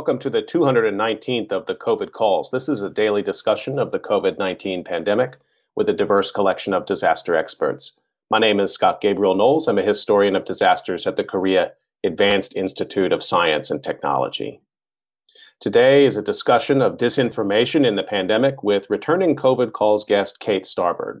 Welcome to the 219th of the COVID calls. This is a daily discussion of the COVID 19 pandemic with a diverse collection of disaster experts. My name is Scott Gabriel Knowles. I'm a historian of disasters at the Korea Advanced Institute of Science and Technology. Today is a discussion of disinformation in the pandemic with returning COVID calls guest Kate Starbird.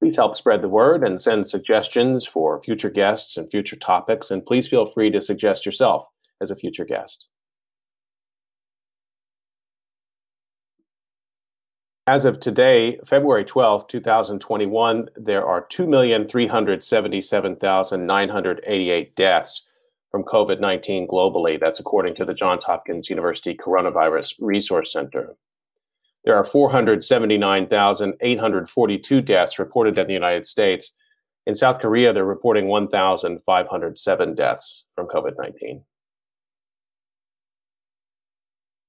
Please help spread the word and send suggestions for future guests and future topics, and please feel free to suggest yourself as a future guest. As of today, February 12, 2021, there are 2,377,988 deaths from COVID 19 globally. That's according to the Johns Hopkins University Coronavirus Resource Center. There are 479,842 deaths reported in the United States. In South Korea, they're reporting 1,507 deaths from COVID 19.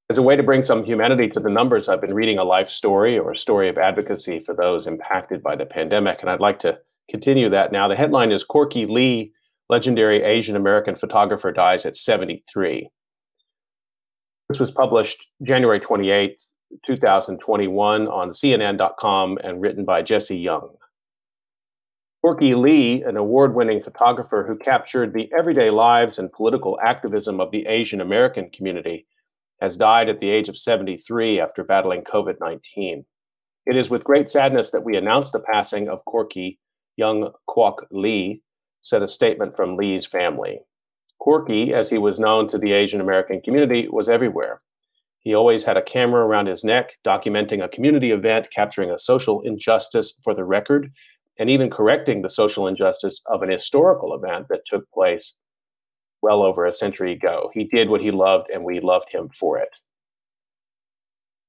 As a way to bring some humanity to the numbers, I've been reading a life story or a story of advocacy for those impacted by the pandemic, and I'd like to continue that now. The headline is Corky Lee, legendary Asian American photographer, dies at 73. This was published January 28th 2021 on CNN.com and written by Jesse Young. Corky Lee, an award winning photographer who captured the everyday lives and political activism of the Asian American community, has died at the age of 73 after battling COVID 19. It is with great sadness that we announce the passing of Corky Young Kwok Lee, said a statement from Lee's family. Corky, as he was known to the Asian American community, was everywhere. He always had a camera around his neck, documenting a community event, capturing a social injustice for the record, and even correcting the social injustice of an historical event that took place well over a century ago. He did what he loved, and we loved him for it.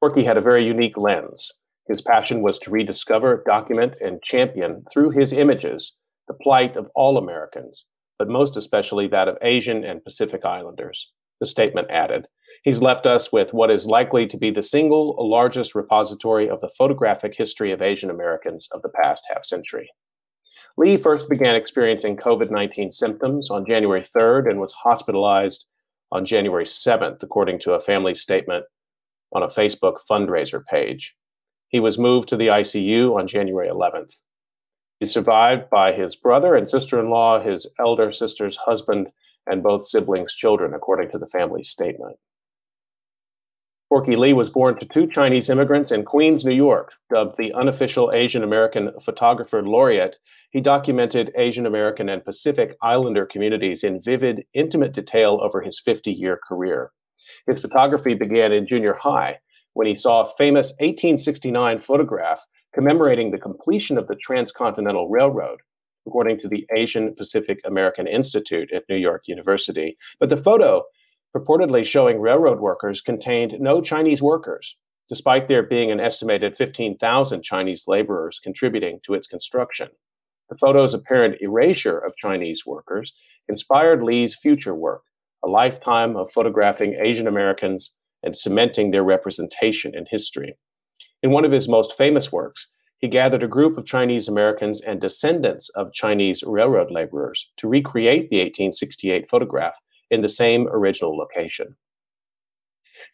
Corky had a very unique lens. His passion was to rediscover, document, and champion through his images the plight of all Americans, but most especially that of Asian and Pacific Islanders. The statement added He's left us with what is likely to be the single largest repository of the photographic history of Asian Americans of the past half century. Lee first began experiencing COVID 19 symptoms on January 3rd and was hospitalized on January 7th, according to a family statement on a Facebook fundraiser page. He was moved to the ICU on January 11th. He's survived by his brother and sister in law, his elder sister's husband, and both siblings' children, according to the family statement. Corky Lee was born to two Chinese immigrants in Queens, New York. Dubbed the unofficial Asian American photographer laureate, he documented Asian American and Pacific Islander communities in vivid, intimate detail over his 50 year career. His photography began in junior high when he saw a famous 1869 photograph commemorating the completion of the Transcontinental Railroad, according to the Asian Pacific American Institute at New York University. But the photo purportedly showing railroad workers contained no Chinese workers, despite there being an estimated 15,000 Chinese laborers contributing to its construction. The photo's apparent erasure of Chinese workers inspired Lee's future work, a lifetime of photographing Asian Americans and cementing their representation in history. In one of his most famous works, he gathered a group of Chinese Americans and descendants of Chinese railroad laborers to recreate the 1868 photograph in the same original location.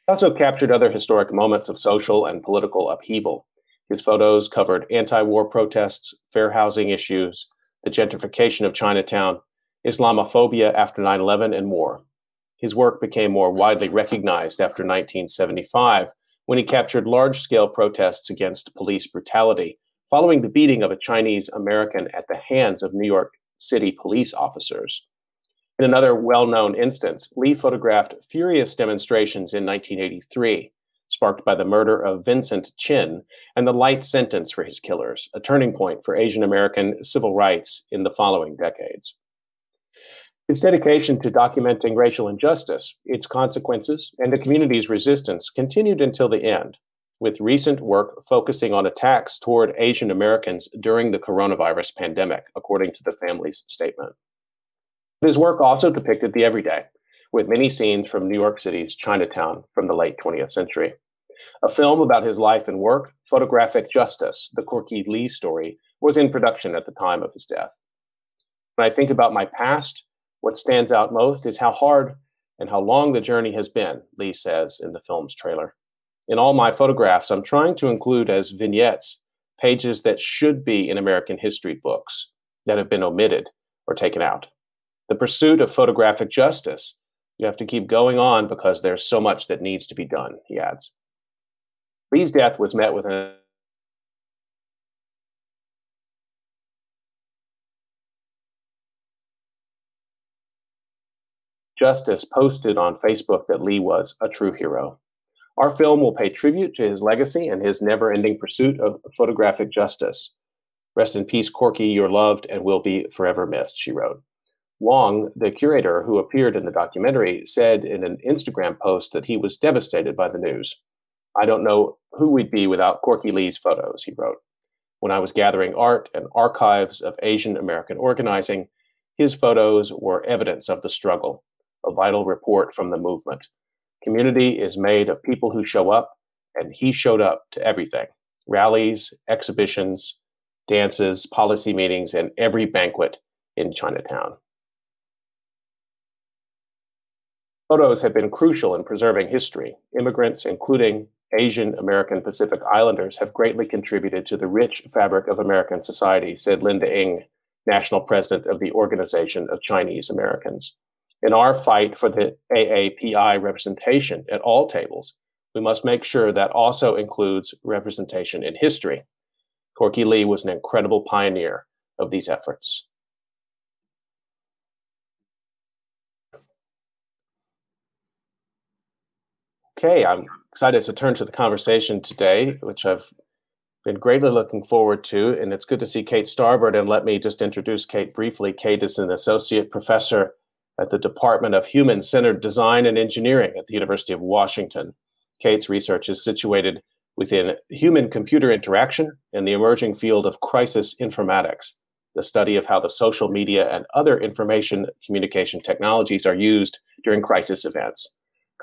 He also captured other historic moments of social and political upheaval. His photos covered anti war protests, fair housing issues, the gentrification of Chinatown, Islamophobia after 9 11, and more. His work became more widely recognized after 1975 when he captured large scale protests against police brutality following the beating of a Chinese American at the hands of New York City police officers. In another well known instance, Lee photographed furious demonstrations in 1983, sparked by the murder of Vincent Chin and the light sentence for his killers, a turning point for Asian American civil rights in the following decades. Its dedication to documenting racial injustice, its consequences, and the community's resistance continued until the end, with recent work focusing on attacks toward Asian Americans during the coronavirus pandemic, according to the family's statement. His work also depicted the everyday, with many scenes from New York City's Chinatown from the late 20th century. A film about his life and work, Photographic Justice, the Corky Lee story, was in production at the time of his death. When I think about my past, what stands out most is how hard and how long the journey has been, Lee says in the film's trailer. In all my photographs, I'm trying to include as vignettes pages that should be in American history books that have been omitted or taken out. The pursuit of photographic justice, you have to keep going on because there's so much that needs to be done, he adds. Lee's death was met with an Justice posted on Facebook that Lee was a true hero. Our film will pay tribute to his legacy and his never ending pursuit of photographic justice. Rest in peace, Corky, you're loved and will be forever missed, she wrote. Wong, the curator who appeared in the documentary, said in an Instagram post that he was devastated by the news. I don't know who we'd be without Corky Lee's photos, he wrote. When I was gathering art and archives of Asian American organizing, his photos were evidence of the struggle a vital report from the movement. Community is made of people who show up, and he showed up to everything rallies, exhibitions, dances, policy meetings, and every banquet in Chinatown. Photos have been crucial in preserving history. Immigrants, including Asian American Pacific Islanders, have greatly contributed to the rich fabric of American society, said Linda Ng, national president of the Organization of Chinese Americans. In our fight for the AAPI representation at all tables, we must make sure that also includes representation in history. Corky Lee was an incredible pioneer of these efforts. Okay, I'm excited to turn to the conversation today, which I've been greatly looking forward to. And it's good to see Kate Starbird. And let me just introduce Kate briefly. Kate is an associate professor at the Department of Human Centered Design and Engineering at the University of Washington. Kate's research is situated within human computer interaction and the emerging field of crisis informatics, the study of how the social media and other information communication technologies are used during crisis events.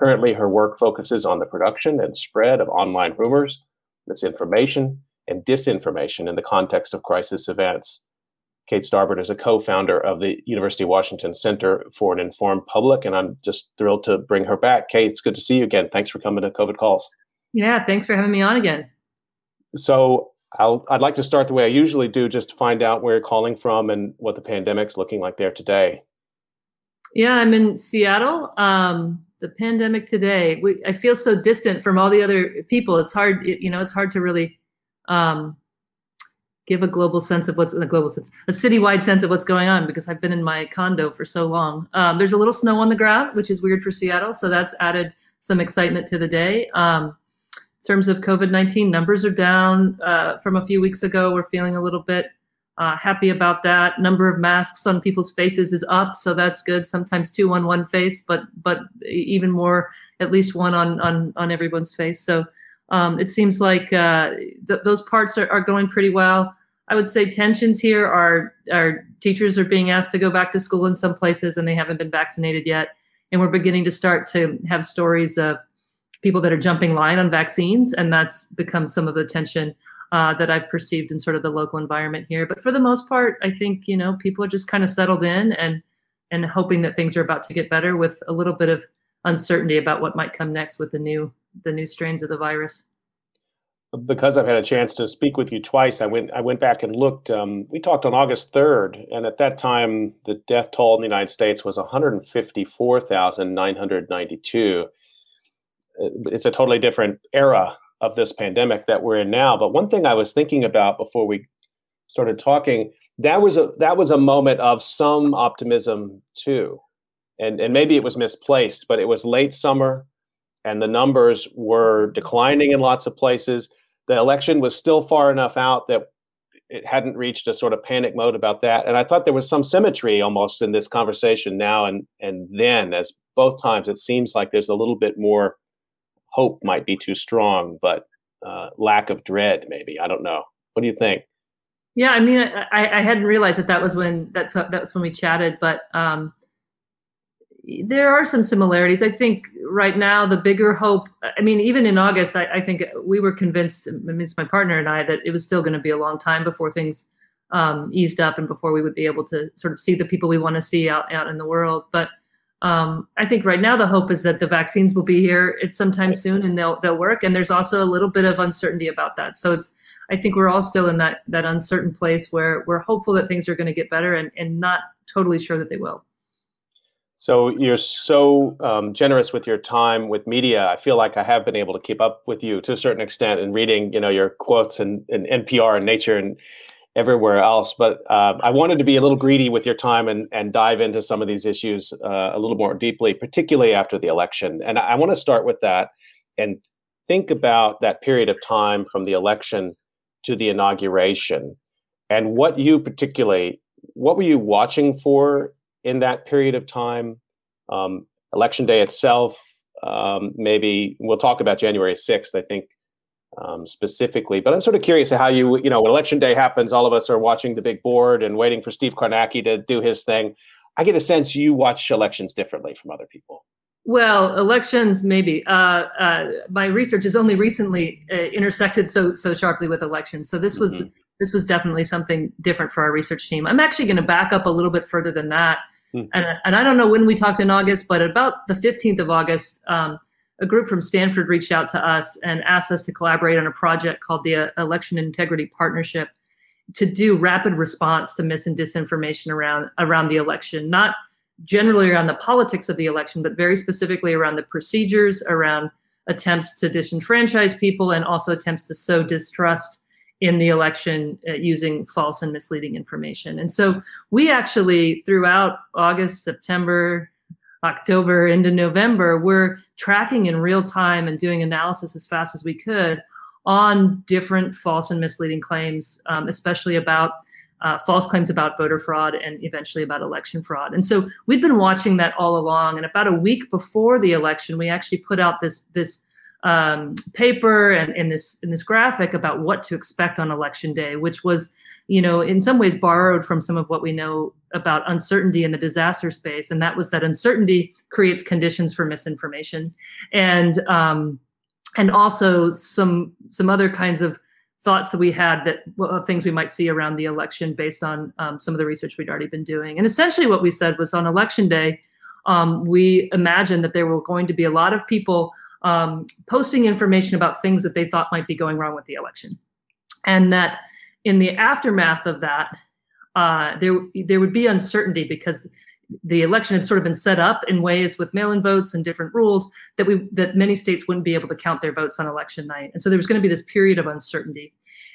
Currently, her work focuses on the production and spread of online rumors, misinformation, and disinformation in the context of crisis events. Kate Starbird is a co-founder of the University of Washington Center for an Informed Public, and I'm just thrilled to bring her back. Kate, it's good to see you again. Thanks for coming to COVID Calls. Yeah, thanks for having me on again. So i would like to start the way I usually do, just to find out where you're calling from and what the pandemic's looking like there today. Yeah, I'm in Seattle. Um, the pandemic today, we, I feel so distant from all the other people. It's hard, you know, it's hard to really um, give a global sense of what's in a global sense, a citywide sense of what's going on because I've been in my condo for so long. Um, there's a little snow on the ground, which is weird for Seattle, so that's added some excitement to the day. Um, in terms of COVID-19, numbers are down uh, from a few weeks ago. We're feeling a little bit uh, happy about that. Number of masks on people's faces is up, so that's good. Sometimes two on one face, but but even more, at least one on on on everyone's face. So um, it seems like uh, th- those parts are, are going pretty well. I would say tensions here are our teachers are being asked to go back to school in some places and they haven't been vaccinated yet. And we're beginning to start to have stories of people that are jumping line on vaccines, and that's become some of the tension uh, that I've perceived in sort of the local environment here. But for the most part, I think you know people are just kind of settled in and and hoping that things are about to get better with a little bit of uncertainty about what might come next with the new the new strains of the virus because I've had a chance to speak with you twice, I went I went back and looked. Um, we talked on August third, and at that time, the death toll in the United States was one hundred fifty four thousand nine hundred ninety two. Uh, it's a totally different era of this pandemic that we're in now. But one thing I was thinking about before we started talking that was a that was a moment of some optimism too, and and maybe it was misplaced, but it was late summer, and the numbers were declining in lots of places the election was still far enough out that it hadn't reached a sort of panic mode about that. And I thought there was some symmetry almost in this conversation now and and then, as both times it seems like there's a little bit more hope might be too strong, but uh, lack of dread maybe. I don't know. What do you think? Yeah, I mean, I, I hadn't realized that that was when that's that was when we chatted, but um, there are some similarities. I think right now the bigger hope. I mean, even in August, I, I think we were convinced. I mean, it's my partner and I that it was still going to be a long time before things um, eased up and before we would be able to sort of see the people we want to see out out in the world. But um, I think right now the hope is that the vaccines will be here it's sometime soon and they'll they'll work. And there's also a little bit of uncertainty about that. So it's I think we're all still in that that uncertain place where we're hopeful that things are going to get better and and not totally sure that they will. So you're so um, generous with your time with media. I feel like I have been able to keep up with you to a certain extent in reading, you know, your quotes and, and NPR and Nature and everywhere else. But uh, I wanted to be a little greedy with your time and and dive into some of these issues uh, a little more deeply, particularly after the election. And I, I want to start with that and think about that period of time from the election to the inauguration, and what you particularly what were you watching for in that period of time, um, election day itself, um, maybe we'll talk about January 6th, I think, um, specifically. But I'm sort of curious how you, you know, when election day happens, all of us are watching the big board and waiting for Steve Kornacki to do his thing. I get a sense you watch elections differently from other people. Well, elections maybe. Uh, uh, my research has only recently uh, intersected so so sharply with elections. So this was mm-hmm. this was definitely something different for our research team. I'm actually going to back up a little bit further than that Mm. And, and I don't know when we talked in August, but about the 15th of August, um, a group from Stanford reached out to us and asked us to collaborate on a project called the uh, Election Integrity Partnership to do rapid response to mis and disinformation around around the election, not generally around the politics of the election, but very specifically around the procedures, around attempts to disenfranchise people, and also attempts to sow distrust in the election uh, using false and misleading information. And so we actually, throughout August, September, October into November, we're tracking in real time and doing analysis as fast as we could on different false and misleading claims, um, especially about uh, false claims about voter fraud and eventually about election fraud. And so we've been watching that all along. And about a week before the election, we actually put out this this um, paper and in this in this graphic about what to expect on election day, which was, you know, in some ways borrowed from some of what we know about uncertainty in the disaster space, and that was that uncertainty creates conditions for misinformation, and um, and also some some other kinds of thoughts that we had that of things we might see around the election based on um, some of the research we'd already been doing. And essentially, what we said was on election day, um, we imagined that there were going to be a lot of people um, posting information about things that they thought might be going wrong with the election. And that in the aftermath of that, uh, there, there would be uncertainty because the election had sort of been set up in ways with mail-in votes and different rules that we that many states wouldn't be able to count their votes on election night, and so there was going to be this period of uncertainty.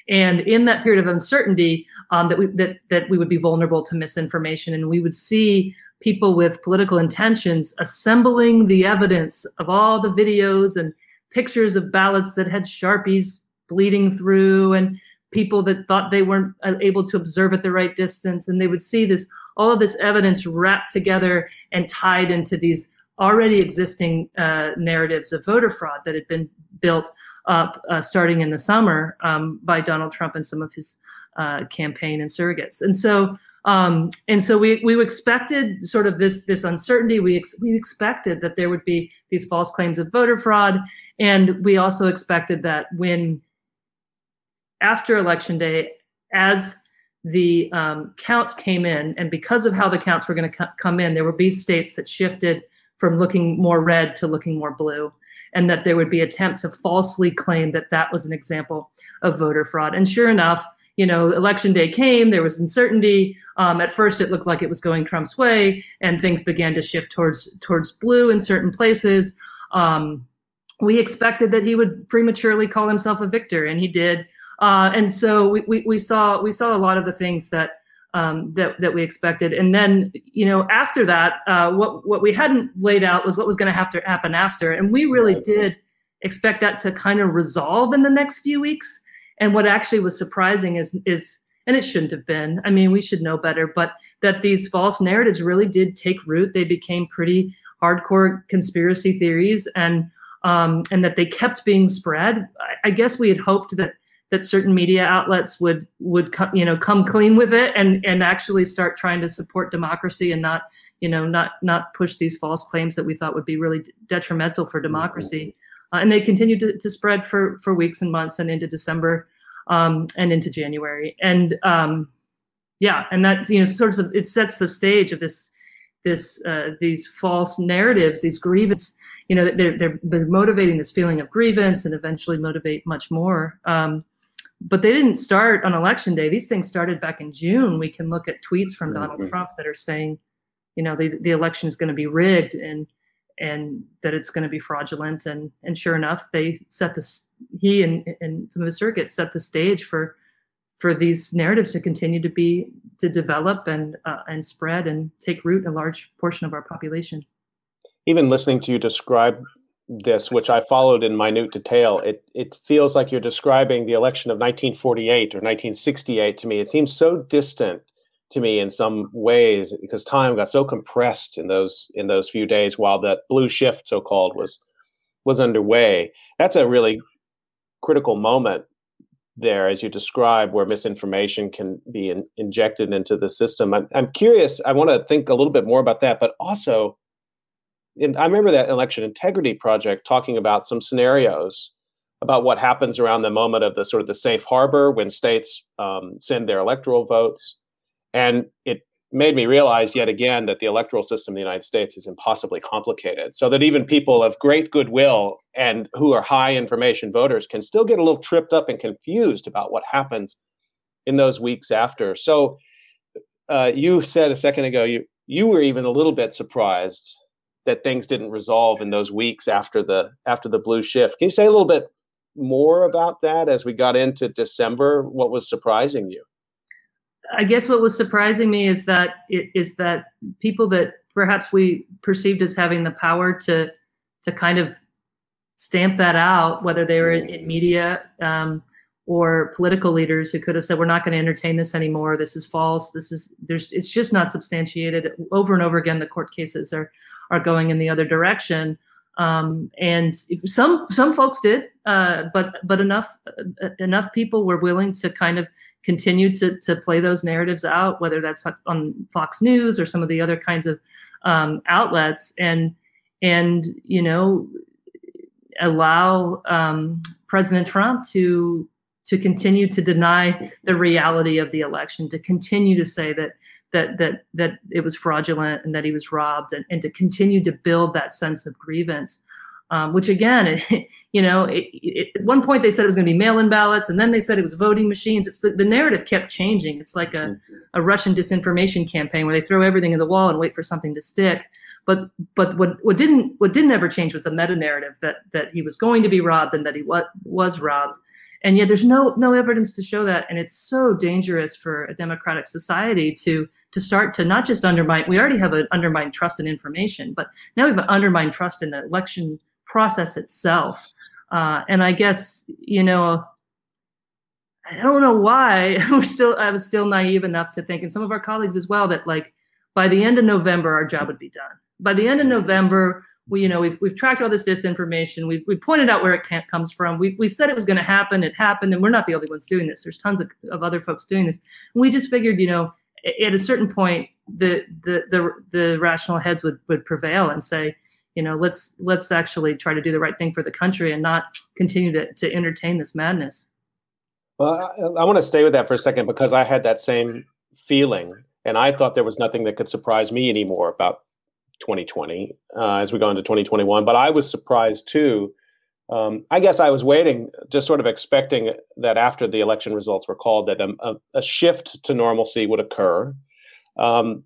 And in that period of uncertainty, um, that we that that we would be vulnerable to misinformation, and we would see people with political intentions assembling the evidence of all the videos and pictures of ballots that had sharpies bleeding through and people that thought they weren't uh, able to observe at the right distance and they would see this all of this evidence wrapped together and tied into these already existing uh, narratives of voter fraud that had been built up uh, starting in the summer um, by Donald Trump and some of his uh, campaign and surrogates. And so um, and so we we expected sort of this this uncertainty. We ex- we expected that there would be these false claims of voter fraud, and we also expected that when after election day, as the um, counts came in, and because of how the counts were going to co- come in, there would be states that shifted from looking more red to looking more blue, and that there would be attempt to falsely claim that that was an example of voter fraud. And sure enough, you know, election day came, there was uncertainty. Um, at first, it looked like it was going Trump's way, and things began to shift towards towards blue in certain places. Um, we expected that he would prematurely call himself a victor, and he did. Uh, and so we, we, we saw we saw a lot of the things that um, that that we expected. And then you know after that, uh, what what we hadn't laid out was what was going to have to happen after, and we really did expect that to kind of resolve in the next few weeks. And what actually was surprising is is and it shouldn't have been. I mean, we should know better, but that these false narratives really did take root. They became pretty hardcore conspiracy theories, and um, and that they kept being spread. I, I guess we had hoped that that certain media outlets would would come you know come clean with it and and actually start trying to support democracy and not you know not not push these false claims that we thought would be really detrimental for democracy. Uh, and they continued to, to spread for for weeks and months and into december um, and into january. And um, yeah and that you know sort of it sets the stage of this this uh, these false narratives these grievance you know they're, they're motivating this feeling of grievance and eventually motivate much more. Um, but they didn't start on election day. These things started back in June. We can look at tweets from Donald. Trump that are saying, you know, the, the election is going to be rigged and and that it's going to be fraudulent. And and sure enough, they set this. He and and some of his circuits set the stage for for these narratives to continue to be to develop and uh, and spread and take root in a large portion of our population. Even listening to you describe this, which I followed in minute detail, it it feels like you're describing the election of 1948 or 1968 to me. It seems so distant to me in some ways because time got so compressed in those in those few days while that blue shift, so called, was was underway. That's a really critical moment there, as you describe, where misinformation can be in, injected into the system. I'm, I'm curious. I want to think a little bit more about that, but also I remember that election integrity project talking about some scenarios about what happens around the moment of the sort of the safe harbor when states um, send their electoral votes, and it made me realize yet again that the electoral system in the United States is impossibly complicated. So that even people of great goodwill and who are high information voters can still get a little tripped up and confused about what happens in those weeks after. So uh, you said a second ago you you were even a little bit surprised that things didn't resolve in those weeks after the after the blue shift. Can you say a little bit more about that as we got into December? What was surprising you? I guess what was surprising me is that is that people that perhaps we perceived as having the power to to kind of stamp that out, whether they were in, in media um, or political leaders who could have said, "We're not going to entertain this anymore. This is false. This is there's it's just not substantiated." Over and over again, the court cases are are going in the other direction. Um, and some some folks did, uh, but but enough uh, enough people were willing to kind of continue to to play those narratives out, whether that's on Fox News or some of the other kinds of um, outlets, and and you know allow um, President Trump to to continue to deny the reality of the election, to continue to say that that that that it was fraudulent and that he was robbed and, and to continue to build that sense of grievance um, which again it, you know it, it, at one point they said it was going to be mail-in ballots and then they said it was voting machines. It's the, the narrative kept changing. It's like a, mm-hmm. a russian disinformation campaign where they throw everything in the wall and wait for something to stick. But but what what didn't what didn't ever change was the meta narrative that that he was going to be robbed and that he was was robbed and yet there's no no evidence to show that. And it's so dangerous for a democratic society to to start to not just undermine we already have an undermined trust in information but now we have an undermined trust in the election process itself. Uh, and i guess you know i don't know why we're still i was still naive enough to think and some of our colleagues as well that like by the end of november our job would be done. By the end of november we, you know, we've, we've tracked all this disinformation. We've, we pointed out where it comes from. We, we said it was going to happen. It happened. And we're not the only ones doing this. There's tons of, of other folks doing this. And we just figured, you know, at a certain point, the, the, the, the rational heads would, would prevail and say, you know, let's, let's actually try to do the right thing for the country and not continue to, to entertain this madness. Well, I, I want to stay with that for a second because I had that same feeling and I thought there was nothing that could surprise me anymore about 2020 uh, as we go into 2021. But I was surprised too. Um, I guess I was waiting, just sort of expecting that after the election results were called, that a, a shift to normalcy would occur. Um,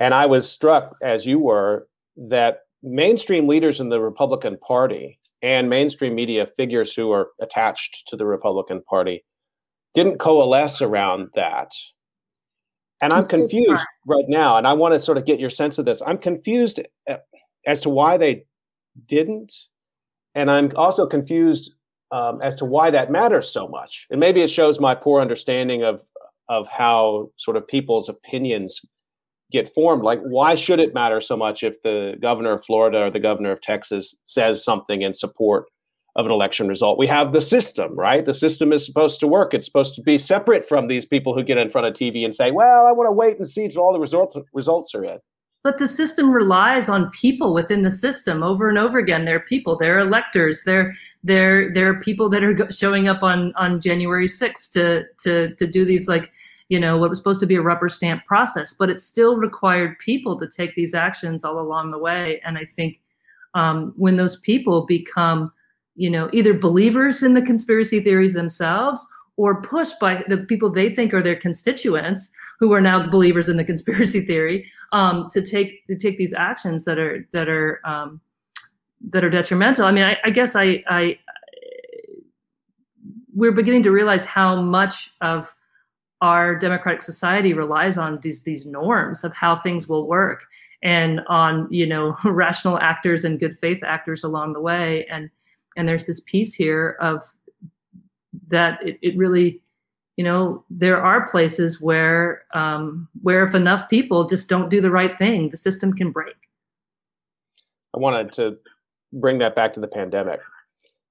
and I was struck, as you were, that mainstream leaders in the Republican Party and mainstream media figures who are attached to the Republican Party didn't coalesce around that. And I'm confused right now, and I want to sort of get your sense of this. I'm confused uh, as to why they didn't, and I'm also confused um, as to why that matters so much. And maybe it shows my poor understanding of of how sort of people's opinions get formed. Like, why should it matter so much if the governor of Florida or the governor of Texas says something in support of an election result? We have the system, right? The system is supposed to work. It's supposed to be separate from these people who get in front of TV and say, well, I want to wait and see if all the results results are in. But the system relies on people within the system over and over again. There are people, there are electors, there there are people that are showing up on on January 6th to to to do these like you know what was supposed to be a rubber stamp process, but it still required people to take these actions all along the way. And I think um, when those people become you know either believers in the conspiracy theories themselves or pushed by the people they think are their constituents who are now believers in the conspiracy theory um, to take to take these actions that are that are um, that are detrimental. I mean, I, I guess I, I we're beginning to realize how much of our democratic society relies on these these norms of how things will work and on you know rational actors and good faith actors along the way and and there's this piece here of that it, it really you know there are places where um, where if enough people just don't do the right thing the system can break i wanted to bring that back to the pandemic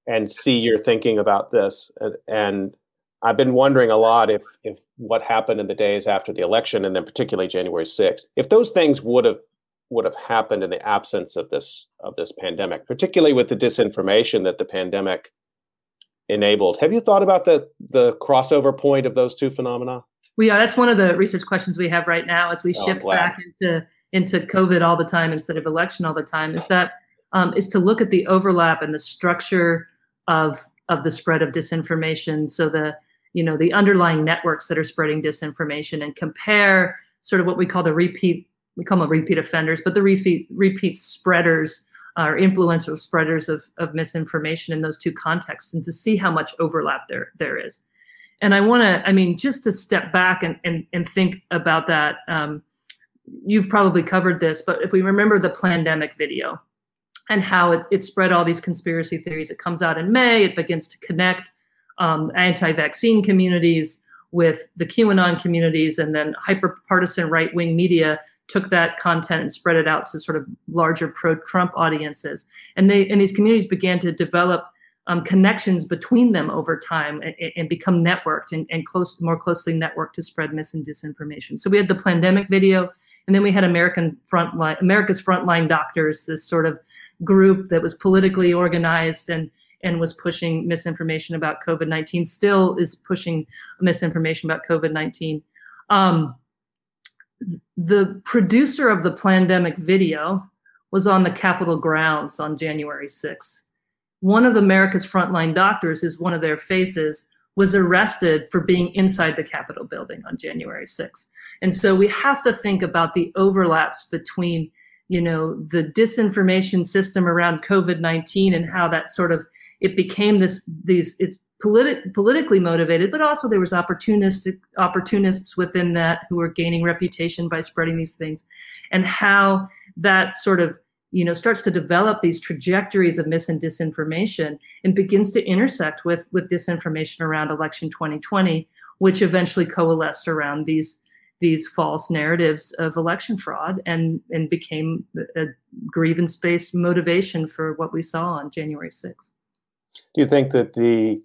and see your thinking about this. And I've been wondering a lot if if what happened in the days after the election, and then particularly January 6th, if those things would have would have happened in the absence of this of this pandemic, particularly with the disinformation that the pandemic enabled. Have you thought about the the crossover point of those two phenomena? We are. That's one of the research questions we have right now as we oh, shift back into into COVID all the time instead of election all the time. Is that um, is to look at the overlap and the structure of of the spread of disinformation. So the you know the underlying networks that are spreading disinformation and compare sort of what we call the repeat we call them repeat offenders, but the repeat repeat spreaders uh, or influential spreaders of, of misinformation in those two contexts and to see how much overlap there there is. And I want to, I mean, just to step back and, and, and think about that. Um, you've probably covered this, but if we remember the Plandemic video, and how it, it spread all these conspiracy theories. It comes out in May. It begins to connect um, anti-vaccine communities with the QAnon communities, and then hyper-partisan right-wing media took that content and spread it out to sort of larger pro-Trump audiences. And they and these communities began to develop um, connections between them over time and, and become networked and, and close, more closely networked to spread mis and disinformation. So we had the Plandemic video, and then we had American frontline, America's frontline doctors, this sort of group that was politically organized and and was pushing misinformation about COVID 19, still is pushing misinformation about COVID 19. Um, the producer of the Plandemic video was on the Capitol grounds on January 6th. One of America's frontline doctors, who's one of their faces, was arrested for being inside the Capitol building on January 6th. And so we have to think about the overlaps between you know the disinformation system around covid-19 and how that sort of it became this these it's politi- politically motivated but also there was opportunistic opportunists within that who were gaining reputation by spreading these things and how that sort of you know starts to develop these trajectories of mis and disinformation and begins to intersect with with disinformation around election 2020 which eventually coalesced around these these false narratives of election fraud and and became a grievance based motivation for what we saw on January 6th. Do you think that the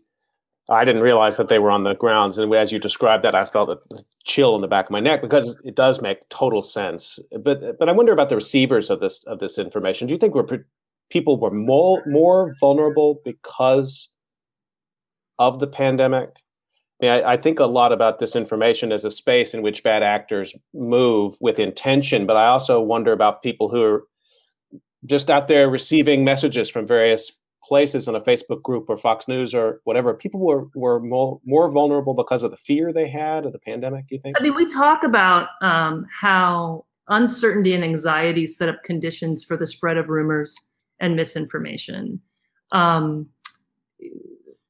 I didn't realize that they were on the grounds, and as you described that, I felt a chill in the back of my neck because it does make total sense. But but I wonder about the receivers of this of this information. Do you think were people were more more vulnerable because of the pandemic? I, mean, I, I, think a lot about this information as a space in which bad actors move with intention, but I also wonder about people who are just out there receiving messages from various places in a Facebook group or Fox News or whatever. People were were more more vulnerable because of the fear they had of the pandemic. You think? I mean, we talk about um, how uncertainty and anxiety set up conditions for the spread of rumors and misinformation. Um,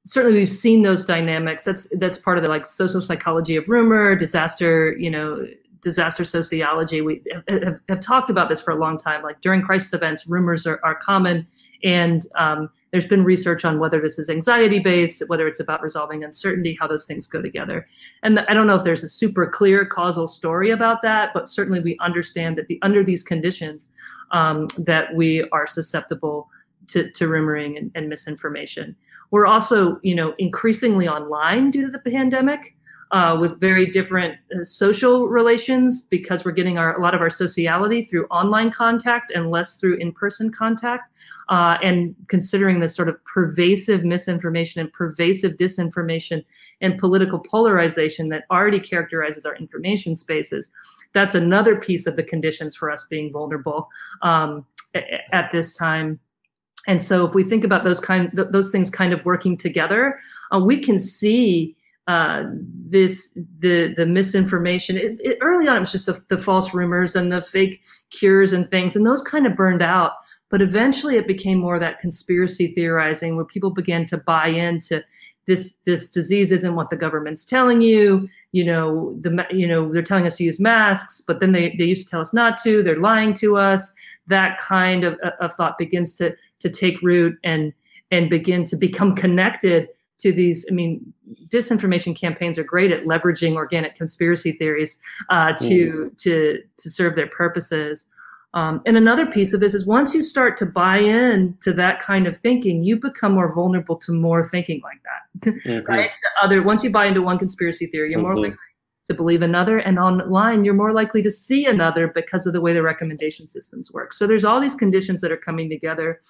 certainly we've seen those dynamics that's that's part of the like social psychology of rumor disaster you know disaster sociology we have, have talked about this for a long time like during crisis events rumors are, are common and um, there's been research on whether this is anxiety based, whether it's about resolving uncertainty, how those things go together. And the, I don't know if there's a super clear causal story about that, but certainly we understand that the under these conditions um, that we are susceptible to, to rumoring and, and misinformation. We're also, you know, increasingly online due to the pandemic uh, with very different uh, social relations because we're getting our, a lot of our sociality through online contact and less through in-person contact uh, and considering this sort of pervasive misinformation and pervasive disinformation and political polarization that already characterizes our information spaces that's another piece of the conditions for us being vulnerable um, at this time. And so if we think about those kind th- those things kind of working together uh, we can see uh, this the the misinformation. It, it, early on, it was just the, the false rumors and the fake cures and things, and those kind of burned out. But eventually, it became more that conspiracy theorizing, where people began to buy into this this disease isn't what the government's telling you. You know the you know they're telling us to use masks, but then they they used to tell us not to. They're lying to us. That kind of, of thought begins to to take root and and begin to become connected to these i mean disinformation campaigns are great at leveraging organic conspiracy theories uh, to mm. to to serve their purposes um, and another piece of this is once you start to buy in to that kind of thinking you become more vulnerable to more thinking like that mm-hmm. right other once you buy into one conspiracy theory you're mm-hmm. more likely to believe another and online you're more likely to see another because of the way the recommendation systems work so there's all these conditions that are coming together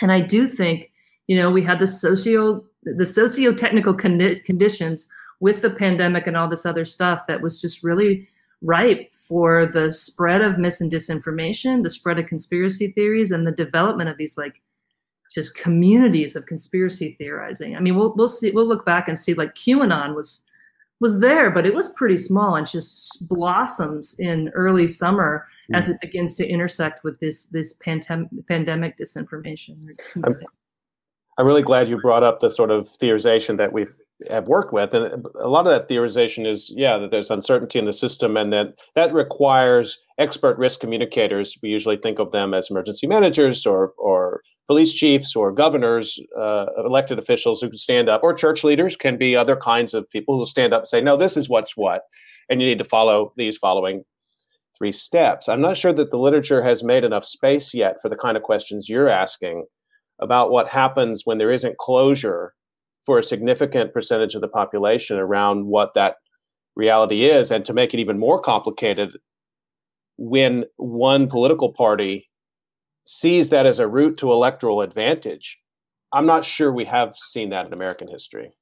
and i do think you know we had the socio the socio-technical condi- conditions with the pandemic and all this other stuff that was just really ripe for the spread of mis and disinformation the spread of conspiracy theories and the development of these like just communities of conspiracy theorizing i mean we'll, we'll see we'll look back and see like qanon was was there but it was pretty small and just blossoms in early summer mm. as it begins to intersect with this this pandem- pandemic disinformation I'm, I'm really glad you brought up the sort of theorization that we have worked with, and a lot of that theorization is, yeah, that there's uncertainty in the system, and that that requires expert risk communicators. We usually think of them as emergency managers or or police chiefs or governors, uh, elected officials who can stand up, or church leaders can be other kinds of people who stand up and say, no, this is what's what, and you need to follow these following three steps. I'm not sure that the literature has made enough space yet for the kind of questions you're asking about what happens when there isn't closure for a significant percentage of the population around what that reality is and to make it even more complicated when one political party sees that as a route to electoral advantage i'm not sure we have seen that in american history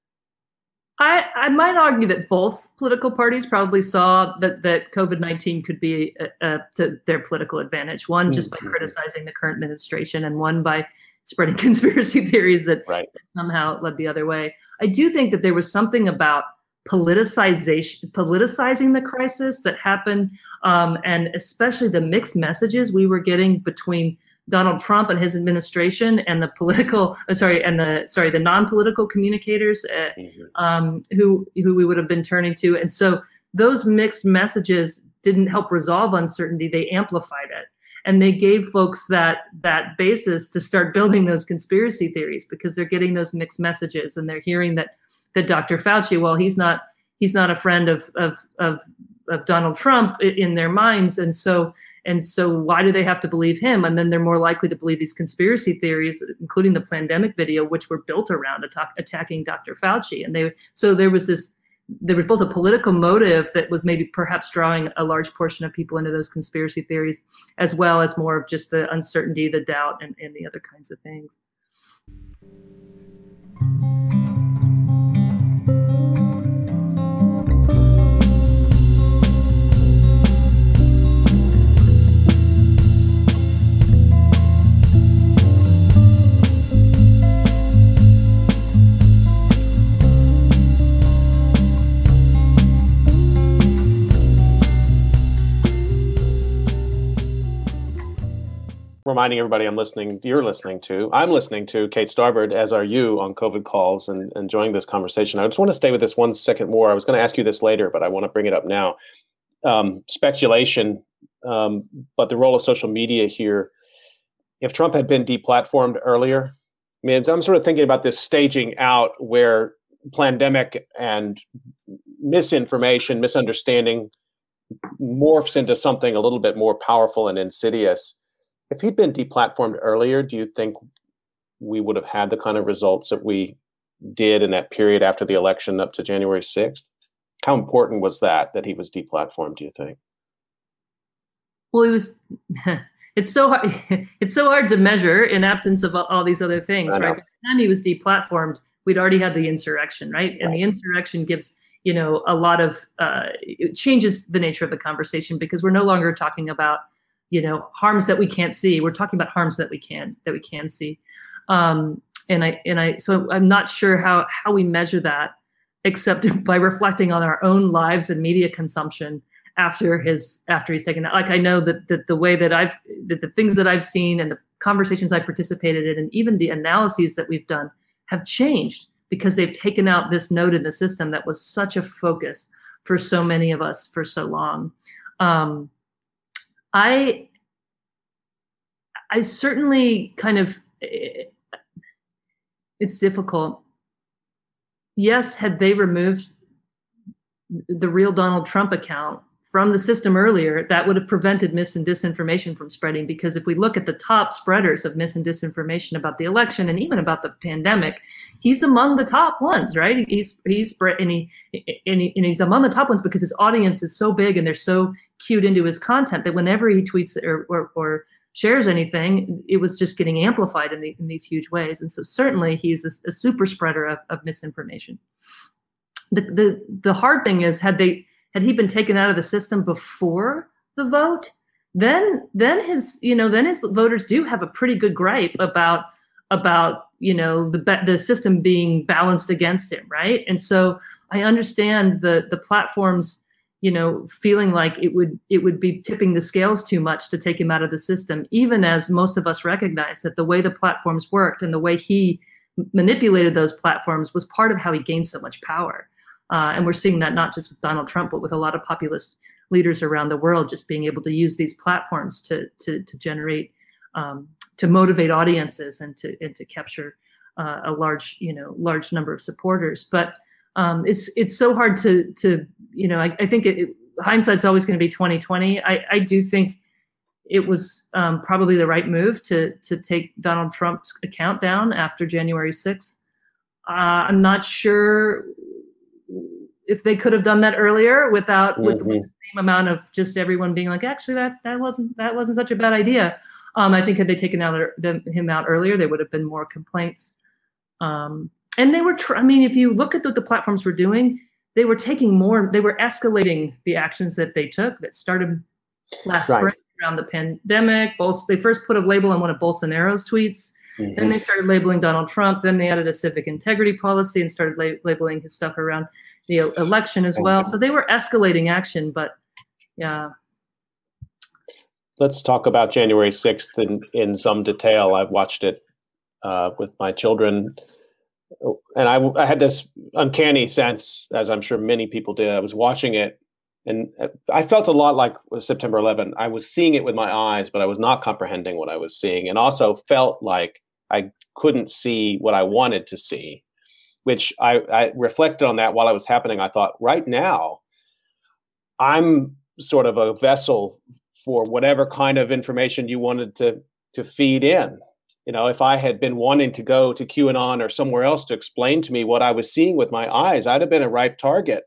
I, I might argue that both political parties probably saw that, that COVID 19 could be to their political advantage. One, just by mm-hmm. criticizing the current administration, and one by spreading conspiracy theories that, right. that somehow led the other way. I do think that there was something about politicization, politicizing the crisis that happened, um, and especially the mixed messages we were getting between Donald Trump and his administration and the political, uh, sorry, and the sorry, the non-political communicators uh, mm-hmm. um, who who we would have been turning to, and so those mixed messages didn't help resolve uncertainty; they amplified it and they gave folks that that basis to start building those conspiracy theories because they're getting those mixed messages and they're hearing that that Dr. Fauci, well, he's not he's not a friend of of of of Donald Trump in their minds, and so and so why do they have to believe him? And then they're more likely to believe these conspiracy theories, including the Plandemic video, which were built around attack, attacking Dr. Fauci. And they so there was this there was both a political motive that was maybe perhaps drawing a large portion of people into those conspiracy theories, as well as more of just the uncertainty, the doubt, and, and the other kinds of things. Reminding everybody I'm listening, you're listening to, I'm listening to Kate Starbird, as are you, on COVID calls and enjoying this conversation. I just want to stay with this one second more. I was going to ask you this later, but I want to bring it up now. Um, speculation, um, but the role of social media here. If Trump had been deplatformed earlier, I mean, I'm sort of thinking about this staging out where pandemic and misinformation, misunderstanding morphs into something a little bit more powerful and insidious. If he'd been deplatformed earlier, do you think we would have had the kind of results that we did in that period after the election up to January 6th? How important was that that he was deplatformed, do you think? Well, he was it's so hard it's so hard to measure in absence of all these other things, right? By the time he was deplatformed, we'd already had the insurrection, right? And the insurrection gives you know a lot of uh, it changes the nature of the conversation because we're no longer talking about you know harms that we can't see. We're talking about harms that we can that we can see. Um, and I and I so I'm not sure how how we measure that except by reflecting on our own lives and media consumption after his after he's taken out. Like I know that that the way that I've that the things that I've seen and the conversations I participated in and even the analyses that we've done have changed because they've taken out this node in the system that was such a focus for so many of us for so long. Um, I I certainly kind of it, it's difficult. Yes, had they removed the real Donald Trump account, from the system earlier, that would have prevented mis and disinformation from spreading. Because if we look at the top spreaders of mis and disinformation about the election and even about the pandemic, he's among the top ones, right? He's he's and he and, he, and he's among the top ones because his audience is so big and they're so cued into his content that whenever he tweets or or, or shares anything, it was just getting amplified in, the, in these huge ways. And so certainly he's a, a super spreader of, of misinformation. The, the the hard thing is had they had he been taken out of the system before the vote, then then his you know then his voters do have a pretty good gripe about about you know the the system being balanced against him, right? And so I understand the the platforms you know feeling like it would it would be tipping the scales too much to take him out of the system even as most of us recognize that the way the platforms worked and the way he manipulated those platforms was part of how he gained so much power uh, and we're seeing that not just with Donald Trump, but with a lot of populist leaders around the world, just being able to use these platforms to to, to generate, um, to motivate audiences and to and to capture uh, a large you know large number of supporters. But um, it's it's so hard to to you know I, I think it, it, hindsight's always going to be 2020. I I do think it was um, probably the right move to to take Donald Trump's account down after January 6th. Uh, I'm not sure if they could have done that earlier without mm-hmm. with, the same amount of just everyone being like, actually, that that wasn't that wasn't such a bad idea. Um, I think had they taken out them, him out earlier, there would have been more complaints. Um, and they were, tr- I mean, if you look at what the platforms were doing, they were taking more, they were escalating the actions that they took that started last right. spring around the pandemic. Both they first put a label on one of Bolsonaro's tweets. Mm-hmm. Then they started labeling Donald Trump. Then they added a civic integrity policy and started la- labeling his stuff around the election as well. So they were escalating action, but yeah. Let's talk about January 6th in, in some detail. I've watched it uh, with my children. And I, I had this uncanny sense, as I'm sure many people did. I was watching it and I felt a lot like September 11. I was seeing it with my eyes, but I was not comprehending what I was seeing, and also felt like I couldn't see what I wanted to see which I, I reflected on that while it was happening. I thought, right now, I'm sort of a vessel for whatever kind of information you wanted to to feed in. You know, if I had been wanting to go to QAnon or somewhere else to explain to me what I was seeing with my eyes, I'd have been a ripe target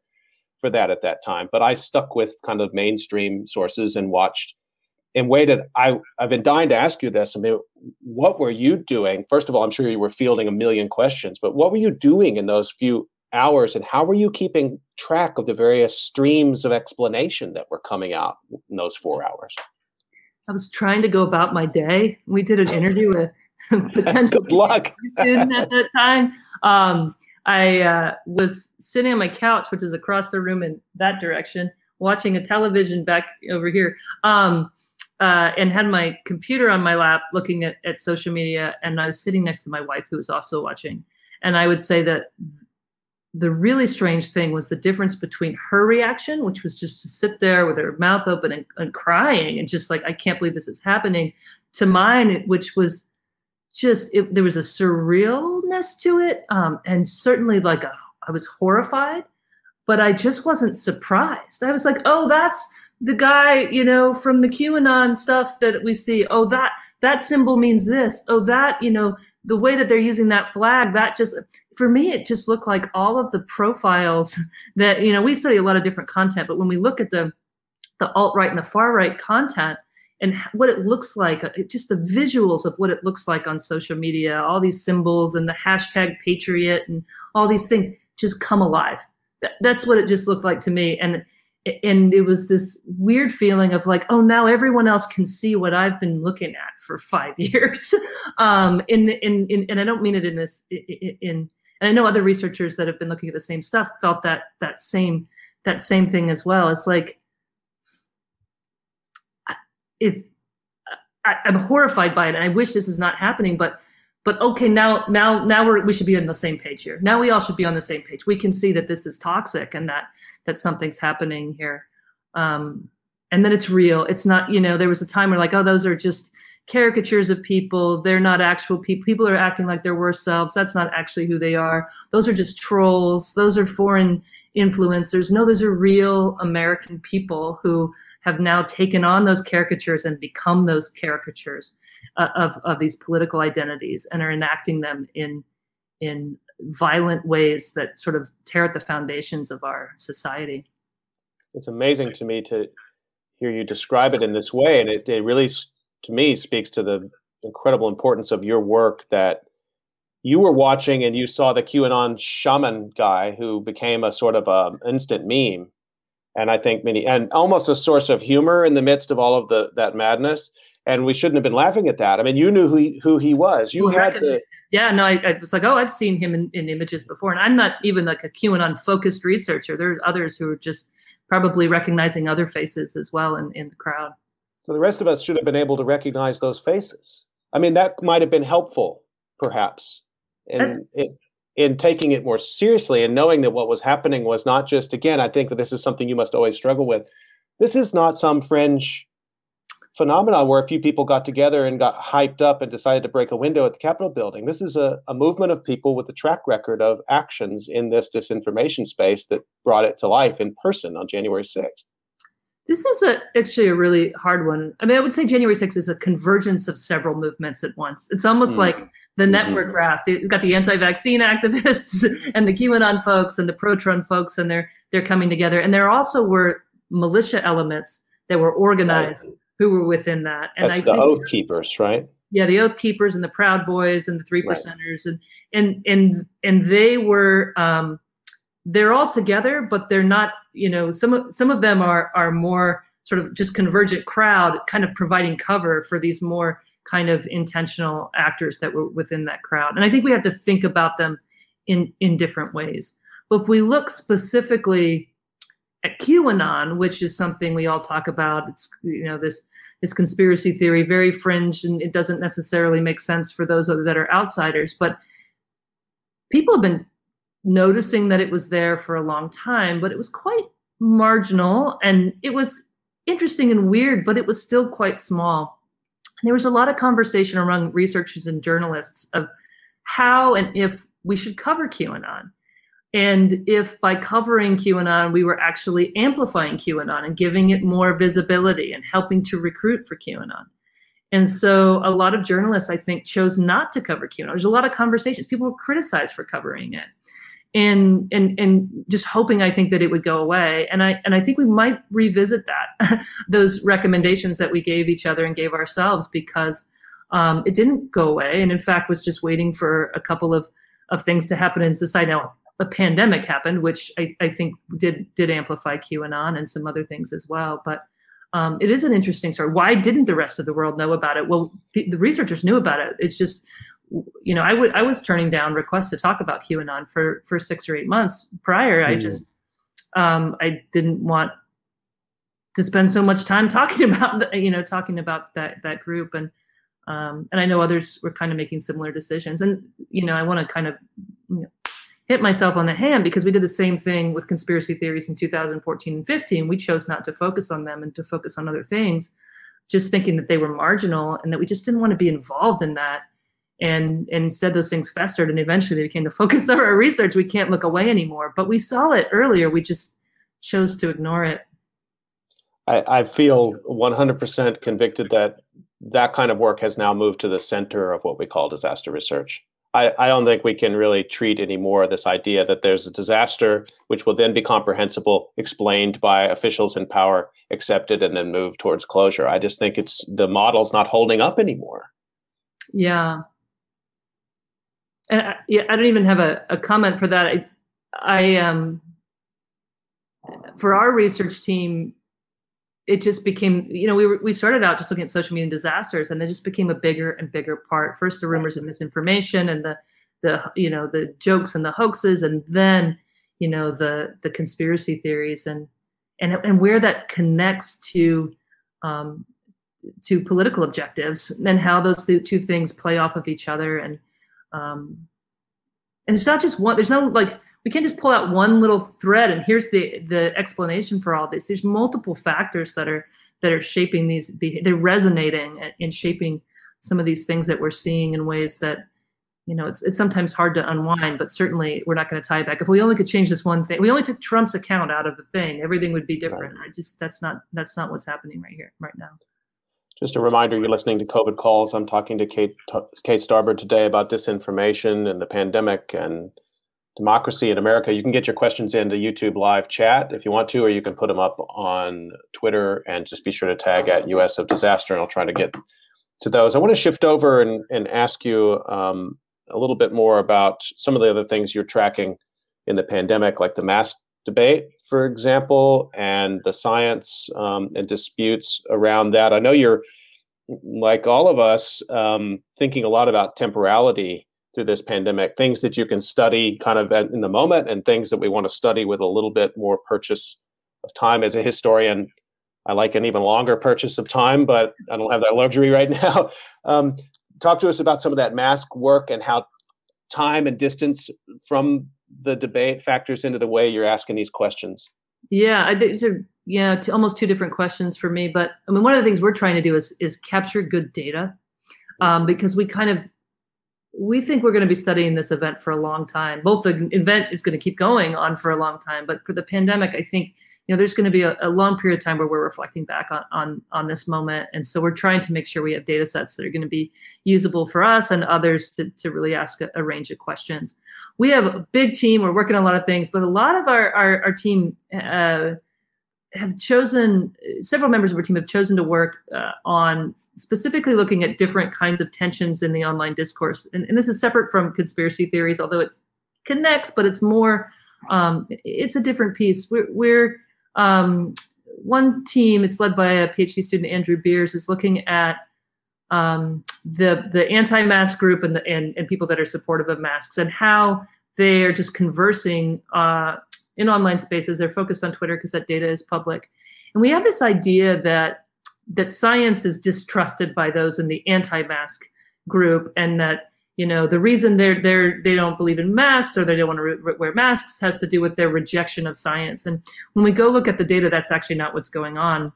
for that at that time. But I stuck with kind of mainstream sources and watched and waited. I, I've been dying to ask you this. I mean, what were you doing? First of all, I'm sure you were fielding a million questions, but what were you doing in those few hours and how were you keeping track of the various streams of explanation that were coming out in those four hours? I was trying to go about my day. We did an interview with potential Good luck. student at that time. Um, I uh, was sitting on my couch, which is across the room in that direction, watching a television back over here. Um, uh, and had my computer on my lap looking at, at social media and i was sitting next to my wife who was also watching and i would say that the really strange thing was the difference between her reaction which was just to sit there with her mouth open and, and crying and just like i can't believe this is happening to mine which was just it, there was a surrealness to it, um, and certainly like a, I was horrified, but I just wasn't surprised. I was like, oh, that's the guy, you know, from the QAnon stuff that we see. Oh, that that symbol means this. Oh, that you know, the way that they're using that flag, that just for me, it just looked like all of the profiles that you know we study a lot of different content, but when we look at the the alt right and the far right content and what it looks like, uh, just the visuals of what it looks like on social media, all these symbols and the hashtag patriot and all these things just come alive. That's what it just looked like to me. And and it was this weird feeling of like, oh, now everyone else can see what I've been looking at for five years. um, in, in, in, and I don't mean it in this, in, in, and I know other researchers that have been looking at the same stuff felt that, that same, that same thing as well. It's like, it's I, am horrified by it and i wish this is not happening but but okay now now now we're we should be on the same page here. Now we all should be on the same page. We can see that this is toxic and that that something's happening here. Um and that it's real. It's not you know there was a time where like oh those are just caricatures of people. They're not actual people people are acting like their worst selves. That's not actually who they are. Those are just trolls. Those are foreign influencers. No those are real american people who have now taken on those caricatures and become those caricatures uh, of, of these political identities and are enacting them in in violent ways that sort of tear at the foundations of our society. It's amazing to me to hear you describe it in this way, and it, it really, to me, speaks to the incredible importance of your work that you were watching and you saw the QAnon shaman guy who became a sort of a instant meme and I think many and almost a source of humor in the midst of all of the that madness. And we shouldn't have been laughing at that. I mean, you knew who he, who he was. You had to. Yeah, no, I, I, was like, oh, I've seen him in, in images before, and I'm not even like a QAnon focused researcher. There are others who are just probably recognizing other faces as well in, in the crowd. So the rest of us should have been able to recognize those faces. I mean, that might have been helpful, perhaps, And in, in taking it more seriously and knowing that what was happening was not just again i think that this is something you must always struggle with. This is not some fringe phenomenon where a few people got together and got hyped up and decided to break a window at the capitol building. This is a, a movement of people with a track record of actions in this disinformation space that brought it to life in person on january 6th this is a, actually a really hard one. I mean, I would say January 6th is a convergence of several movements at once. It's almost mm. like the mm-hmm. network graph. You've got the anti-vaccine activists and the QAnon folks and the pro-Trump folks, and they're they're coming together. And there also were militia elements that were organized right. who were within that. And That's I the think, Oath Keepers, right? Yeah, the Oath Keepers and the Proud Boys and the Three Percenters, right. and and and and they were um, they're all together, but they're not. You know, some of some of them are are more sort of just convergent crowd, kind of providing cover for these more kind of intentional actors that were within that crowd. And I think we have to think about them in in different ways. But if we look specifically at QAnon, which is something we all talk about, it's you know this this conspiracy theory, very fringe, and it doesn't necessarily make sense for those that are outsiders. But people have been noticing that it was there for a long time, but it was quite marginal and it was interesting and weird, but it was still quite small there was a lot of conversation among researchers and journalists of how and if we should cover QAnon. And if by covering QAnon, we were actually amplifying QAnon and giving it more visibility and helping to recruit for QAnon. And so a lot of journalists, I think, chose not to cover QAnon. There's a lot of conversations. People were criticized for covering it and and and just hoping I think that it would go away. And I and I think we might revisit that those recommendations that we gave each other and gave ourselves because um, it didn't go away, and in fact was just waiting for a couple of of things to happen in society. Now a pandemic happened, which I, I think did did amplify QAnon and some other things as well, but. Um, it is an interesting story. Why didn't the rest of the world know about it? Well, the researchers knew about it. It's just you know, I was turning down requests to talk about QAnon for for six or eight months prior. Mm. I just um, I didn't want to spend so much time talking about the, you know talking about that that group and um, and I know others were kind of making similar decisions. And you know, I want to kind of you know, hit myself on the hand because we did the same thing with conspiracy theories in 2014 and 15. We chose not to focus on them and to focus on other things, just thinking that they were marginal and that we just didn't want to be involved in that and, and instead those things festered and eventually they became the focus of our research we can't look away anymore but we saw it earlier we just chose to ignore it i, I feel 100% convicted that that kind of work has now moved to the center of what we call disaster research I, I don't think we can really treat anymore this idea that there's a disaster which will then be comprehensible, explained by officials in power, accepted, and then move towards closure. I just think it's the model's not holding up anymore. Yeah. And I, yeah, I don't even have a, a comment for that. I, I um, for our research team, it just became you know we were, we started out just looking at social media disasters and it just became a bigger and bigger part first the rumors and misinformation and the the you know the jokes and the hoaxes and then you know the the conspiracy theories and and and where that connects to um, to political objectives and how those two things play off of each other and um, and it's not just one there's no like we can't just pull out one little thread and here's the the explanation for all this. There's multiple factors that are that are shaping these they're resonating and shaping some of these things that we're seeing in ways that you know it's it's sometimes hard to unwind but certainly we're not going to tie it back. If we only could change this one thing we only took trump's account out of the thing everything would be different. I just that's not that's not what's happening right here right now just a reminder you're listening to covid calls i'm talking to kate kate starbird today about disinformation and the pandemic and democracy in America. You can get your questions into YouTube live chat if you want to, or you can put them up on Twitter and just be sure to tag at US of Disaster, and I'll try to get to those. I want to shift over and, and ask you um, a little bit more about some of the other things you're tracking in the pandemic, like the mask debate, for example, and the science um, and disputes around that. I know you're, like all of us, um, thinking a lot about temporality through this pandemic, things that you can study kind of in the moment and things that we want to study with a little bit more purchase of time. As a historian, I like an even longer purchase of time, but I don't have that luxury right now. Um, talk to us about some of that mask work and how time and distance from the debate factors into the way you're asking these questions. Yeah, I think are yeah, two, almost two different questions for me. But I mean, one of the things we're trying to do is is capture good data um, because we kind of we think we're going to be studying this event for a long time. Both the event is going to keep going on for a long time, but for the pandemic, I think you know there's going to be a, a, long period of time where we're reflecting back on, on on this moment, and so we're trying to make sure we have data sets that are going to be usable for us and others to, to really ask a, a range of questions. We have a big team. We're working on a lot of things, but a lot of our our, our team. Uh, have chosen several members of our team have chosen to work uh, on specifically looking at different kinds of tensions in the online discourse and, and, this is separate from conspiracy theories although it connects but it's more um, it's a different piece we're, we're um, one team it's led by a phd student andrew beers is looking at um, the the anti-mask group and the and, and people that are supportive of masks and how they are just conversing uh, in online spaces. They're focused on Twitter because that data is public. And we have this idea that that science is distrusted by those in the anti-mask group, and that you know the reason they're they're they don't believe in masks or they don't want to re- wear masks has to do with their rejection of science. And when we go look at the data, that's actually not what's going on.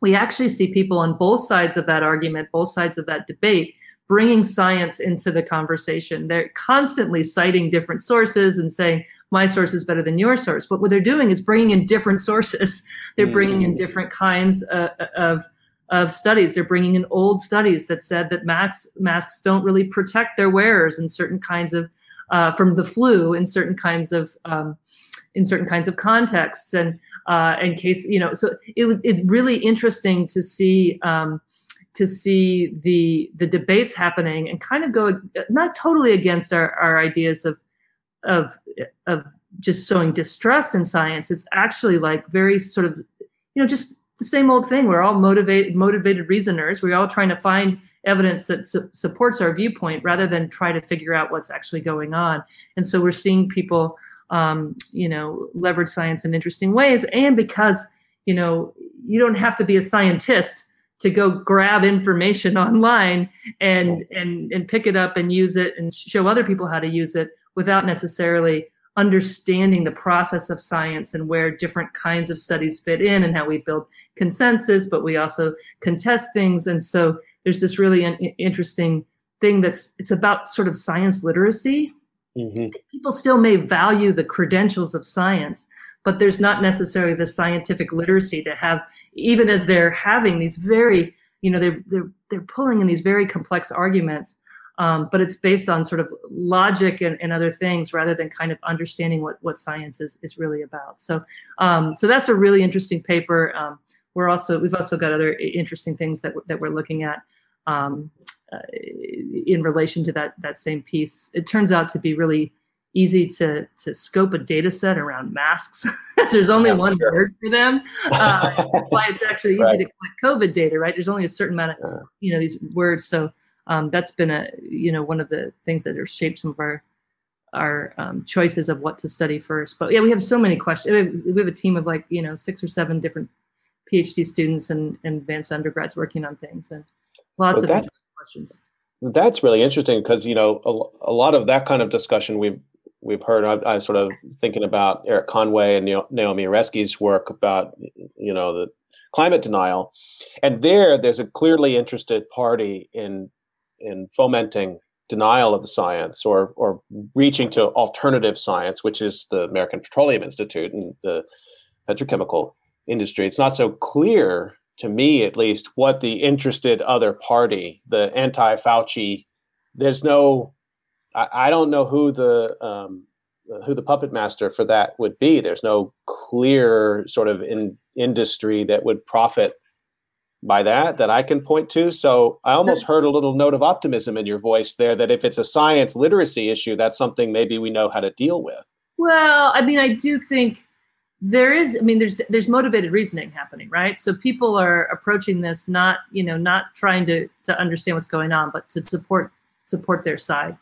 We actually see people on both sides of that argument, both sides of that debate, bringing science into the conversation. They're constantly citing different sources and saying, my source is better than your source. But what they're doing is bringing in different sources. They're bringing in mm. different kinds uh, of, of studies. They're bringing in old studies that said that masks, masks don't really protect their wearers in certain kinds of, uh, from the flu in certain kinds of, um, in certain kinds of contexts. And uh, in case, you know, so it, it's really interesting to see, um, to see the the debates happening and kind of go not totally against our, our ideas of of of just sowing distrust in science. It's actually like very sort of you know just the same old thing. We're all motivated motivated reasoners. We're all trying to find evidence that su- supports our viewpoint rather than try to figure out what's actually going on. And so we're seeing people um, you know leverage science in interesting ways. And because you know you don't have to be a scientist to go grab information online and and and pick it up and use it and show other people how to use it without necessarily understanding the process of science and where different kinds of studies fit in and how we build consensus but we also contest things. And so there's this really an interesting thing that's it's about sort of science literacy. Mm-hmm. People still may value the credentials of science, but there's not necessarily the scientific literacy to have, even as they're having these very, you know, they're they're they're pulling in these very complex arguments. Um, but it's based on sort of logic and, and, other things rather than kind of understanding what, what science is, is really about. So, um, so that's a really interesting paper. Um, we're also we've also got other interesting things that that we're looking at um, uh, in relation to that that same piece. It turns out to be really easy to to scope a data set around masks. There's only yeah, one sure. word for them. Uh, that's why it's actually easy right. to collect COVID data, right? There's only a certain amount of you know these words. So um, that's been a you know one of the things that have shaped some of our our um, choices of what to study first. But yeah, we have so many questions. We have, we have a team of like you know six or seven different PhD students and, and advanced undergrads working on things and lots well, of questions. That's really interesting because you know a, a, lot of that kind of discussion we've we've heard. I, I sort of thinking about Erik Conway and Naomi Oreskes' work about you know the climate denial, and there there's a clearly interested party in in fomenting denial of the science or or reaching to alternative science, which is the American Petroleum Institute and the petrochemical industry. It's not so clear to me, at least, what the interested other party, the anti-Fauci, there's no, I, I don't know who the um, who the puppet master for that would be. There's no clear sort of in industry that would profit by that that I can point to. So I almost heard a little note of optimism in your voice there that if it's a science literacy issue, that's something maybe we know how to deal with. Well, I mean, I do think there is. I mean, there's there's motivated reasoning happening, right? So people are approaching this not, you know, not trying to to understand what's going on, but to support support their side.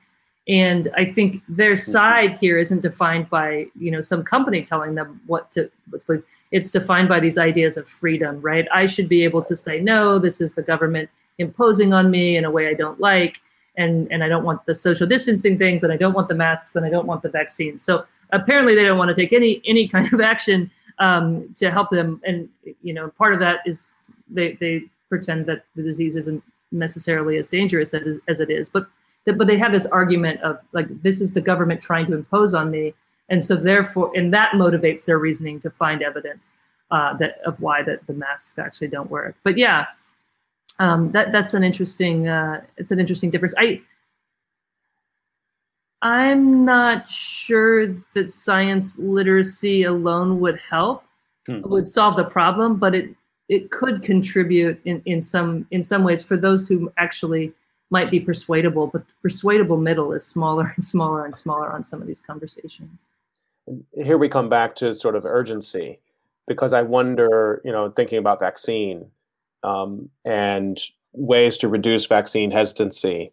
And I think their mm-hmm. side here isn't defined by you know some company telling them what to what to believe. It's defined by these ideas of freedom, right? I should be able to say no. This is the government imposing on me in a way I don't like, and and I don't want the social distancing things, and I don't want the masks, and I don't want the vaccines. So apparently, they don't want to take any any kind of action um, to help them. And you know, part of that is they they pretend that the disease isn't necessarily as dangerous as, as it is, but but they have this argument of like this is the government trying to impose on me and so therefore and that motivates their reasoning to find evidence uh, that of why that the masks actually don't work but yeah um, that that's an interesting uh, it's an interesting difference i i'm not sure that science literacy alone would help hmm. would solve the problem but it it could contribute in, in some in some ways for those who actually might be persuadable, but the persuadable middle is smaller and smaller and smaller on some of these conversations. Here we come back to sort of urgency, because I wonder, you know, thinking about vaccine um, and ways to reduce vaccine hesitancy.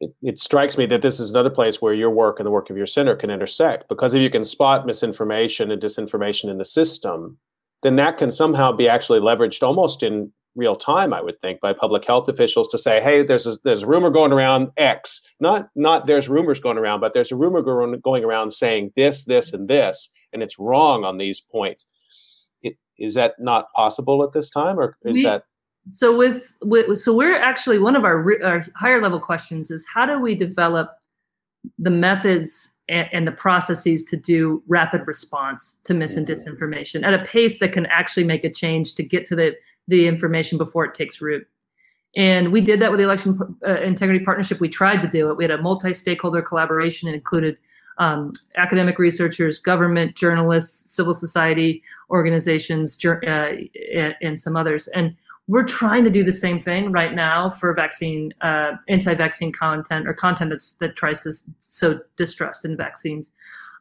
It, it, strikes me that this is another place where your work and the work of your center can intersect because if you can spot misinformation and disinformation in the system, then that can somehow be actually leveraged almost in real time, I would think, by public health officials to say, "Hey, there's a, there's a rumor going around X. Not not there's rumors going around, but there's a rumor going going around saying this, this, and this, and it's wrong on these points." It, is that not possible at this time, or is we, that? So with, with so we're actually one of our, our higher level questions is how do we develop the methods and, and the processes to do rapid response to mis and mm-hmm. disinformation at a pace that can actually make a change to get to the the information before it takes root. And we did that with the Election uh, Integrity Partnership. We tried to do it. We had a multi stakeholder collaboration and included um, academic researchers, government, journalists, civil society organizations, uh, and some others. And we're trying to do the same thing right now for vaccine, uh, anti-vaccine content or content that's, that tries to sow distrust in vaccines.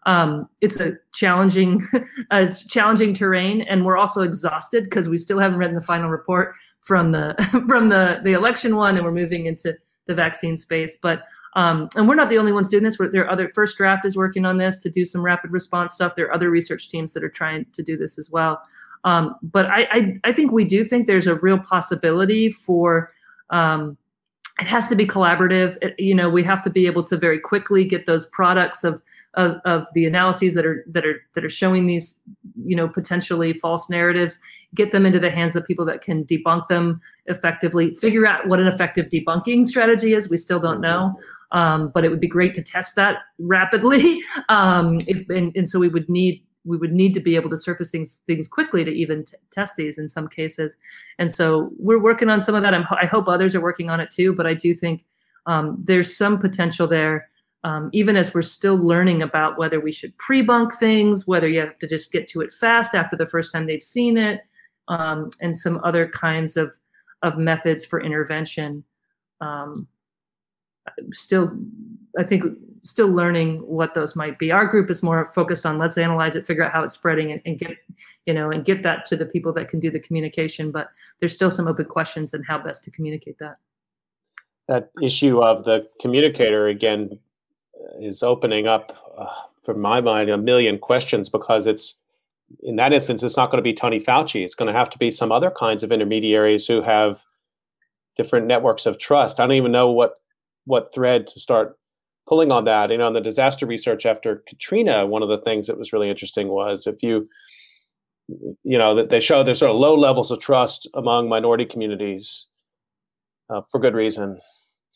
Um, it's a challenging, it's challenging terrain, and we're also exhausted because we still haven't read the final report from the from the the election one, and we're moving into the vaccine space. But um, and we're not the only ones doing this. We're, there are other first draft is working on this to do some rapid response stuff. There are other research teams that are trying to do this as well. Um, but I, I, I think we do think there's a real possibility for um, it has to be collaborative. It, you know, we have to be able to very quickly get those products of of, of the analyses that are that are that are showing these you know potentially false narratives get them into the hands of people that can debunk them effectively figure out what an effective debunking strategy is. We still don't know. Um, but it would be great to test that rapidly. Um, if and, and so we would need we would need to be able to surface things things quickly to even t- test these in some cases. And so we're working on some of that. I'm, i hope others are working on it too but i do think um, there's some potential there um, even as we're still learning about whether we should pre-bunk things whether you have to just get to it fast after the first time they've seen it um, and some other kinds of of methods for intervention. Um, still i think still learning what those might be. Our group is more focused on let's analyze it figure out how it's spreading and, and get you know and get that to the people that can do the communication but there's still some open questions and how best to communicate that. That issue of the communicator again is opening up uh, from my mind a million questions because it's in that instance it's not going to be tony fauci. It's going to have to be some other kinds of intermediaries who have different networks of trust. I don't even know what what thread to start pulling on that. You know, on the disaster research after Katrina, one of the things that was really interesting was if you, you know, that they show there's sort of low levels of trust among minority communities uh, for good reason.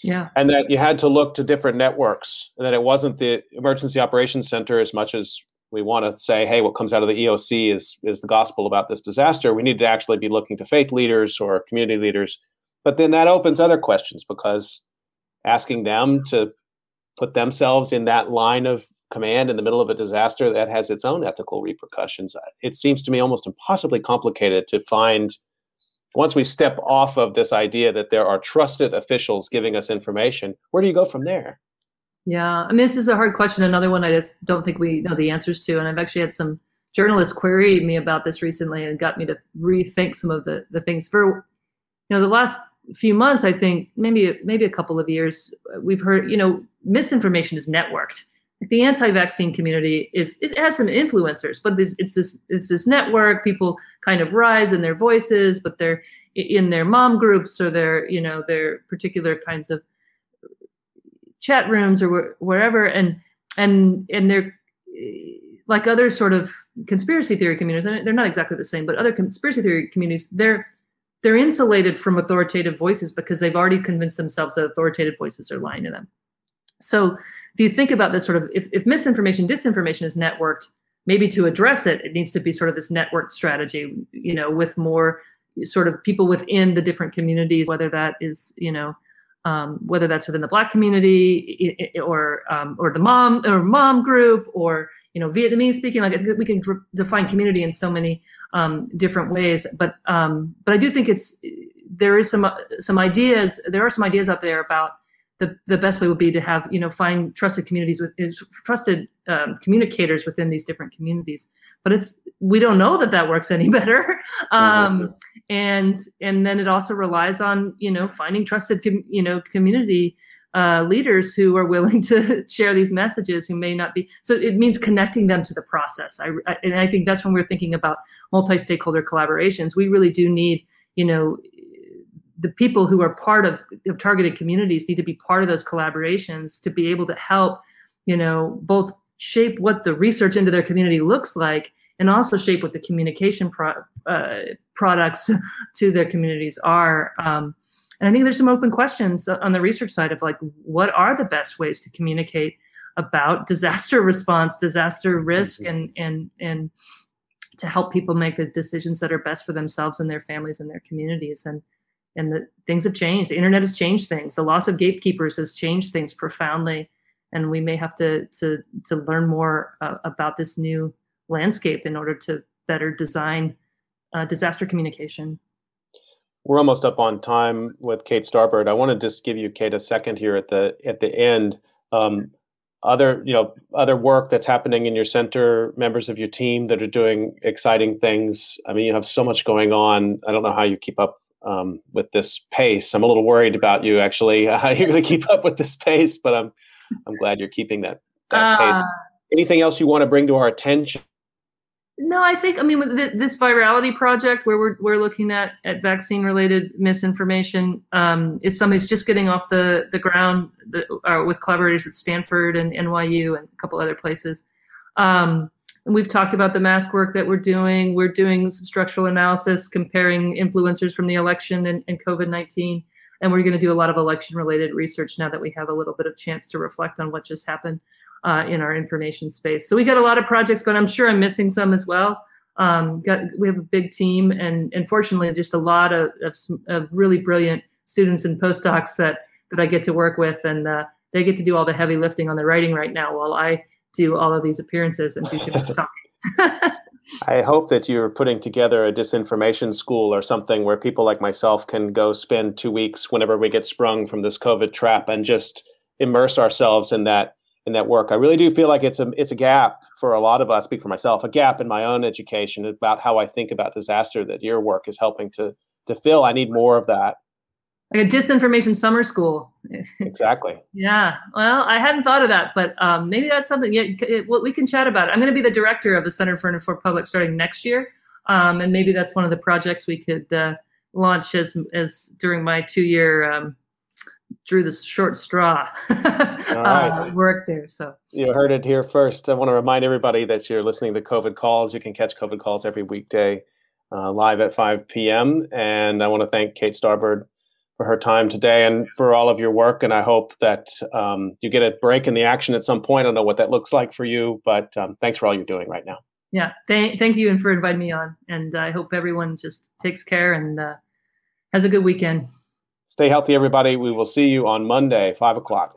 Yeah. And that you had to look to different networks, and that it wasn't the emergency operations center as much as we want to say, hey, what comes out of the EOC is is the gospel about this disaster. We need to actually be looking to faith leaders or community leaders. But then that opens other questions because asking them to put themselves in that line of command in the middle of a disaster that has its own ethical repercussions. It seems to me almost impossibly complicated to find once we step off of this idea that there are trusted officials giving us information, where do you go from there? Yeah, I mean, this is a hard question. Another one I don't think we know the answers to. And I've actually had some journalists query me about this recently and got me to rethink some of the, the things. For, you know, the last few months, I think maybe maybe a couple of years, we've heard you know misinformation is networked. The anti-vaccine community is it has some influencers, but it's this it's this network. People kind of rise in their voices, but they're in their mom groups or their you know their particular kinds of chat rooms or wherever, and and and they're like other sort of conspiracy theory communities, and they're not exactly the same, but other conspiracy theory communities, they're they're insulated from authoritative voices because they've already convinced themselves that authoritative voices are lying to them. So if you think about this sort of if, if misinformation, disinformation is networked, maybe to address it, it needs to be sort of this network strategy, you know, with more sort of people within the different communities, whether that is, you know, um, whether that's within the Black community or um, or the mom or mom group or you know Vietnamese speaking. Like we can define community in so many um, different ways. But um, but I do think it's there is some some ideas. There are some ideas out there about the the best way would be to have you know find trusted communities with trusted um, communicators within these different communities. But it's we don't know that that works any better. Um, and and then it also relies on you know finding trusted com- you know community uh, leaders who are willing to share these messages who may not be so it means connecting them to the process. I, I, and i think that's when we're thinking about multi-stakeholder collaborations. We really do need you know the people who are part of, of targeted communities need to be part of those collaborations to be able to help you know both shape what the research into their community looks like and also shape what the communication pro- uh, products to their communities are. Um, and I think there's some open questions on the research side of like, what are the best ways to communicate about disaster response, disaster risk, mm-hmm. and and and to help people make the decisions that are best for themselves and their families and their communities. And and the things have changed. The internet has changed things. The loss of gatekeepers has changed things profoundly. And we may have to to to learn more uh, about this new landscape in order to better design uh, disaster communication. We're almost up on time with Kate Starbird. I want to just give you, Kate, a second here at the at the end. Um, other, you know, other work that's happening in your center, members of your team that are doing exciting things. I mean, you have so much going on. I don't know how you keep up um, with this pace. I'm a little worried about you actually. How you're going to keep up with this pace, but I'm I'm glad you're keeping that that uh, pace. Anything else you want to bring to our attention? No, I think I mean with this virality project where we're we're looking at at vaccine related misinformation um, is that's just getting off the the ground the, uh, with collaborators at Stanford and NYU and a couple other places. Um, and we've talked about the mask work that we're doing. We're doing some structural analysis comparing influencers from the election and, and COVID 19. And we're going to do a lot of election related research now that we have a little bit of chance to reflect on what just happened uh, in our information space. So we got a lot of projects going. I'm sure I'm missing some as well. Um, got, we have a big team, and, and fortunately, just a lot of, of, of, really brilliant students and postdocs that that I get to work with, and uh, they get to do all the heavy lifting on the writing right now, while I do all of these appearances and do too much talking. I hope that you're putting together a disinformation school or something where people like myself can go spend two weeks whenever we get sprung from this COVID trap and just immerse ourselves in that in that work. I really do feel like it's a it's a gap for a lot of us. Speak for myself, a gap in my own education about how I think about disaster that your work is helping to to fill. I need more of that. Like a disinformation summer school. exactly. yeah. Well, I hadn't thought of that, but um, maybe that's something. Yeah, it, well, we can chat about it. I'm going to be the director of the Center for Informed Public starting next year, um, and maybe that's one of the projects we could uh, launch as as during my two year. Um, drew the short straw uh, work there. So you heard it here first. I want to remind everybody that you're listening to COVID calls. You can catch COVID calls every weekday uh, live at 5 p.m. And I want to thank Kate Starbird for her time today and for all of your work. And I hope that um, you get a break in the action at some point. I don't know what that looks like for you, but um, thanks for all you're doing right now. Yeah, thank, thank you and for inviting me on. And I hope everyone just takes care and uh, has a good weekend. Stay healthy, everybody. We will see you on Monday, 5 o'clock.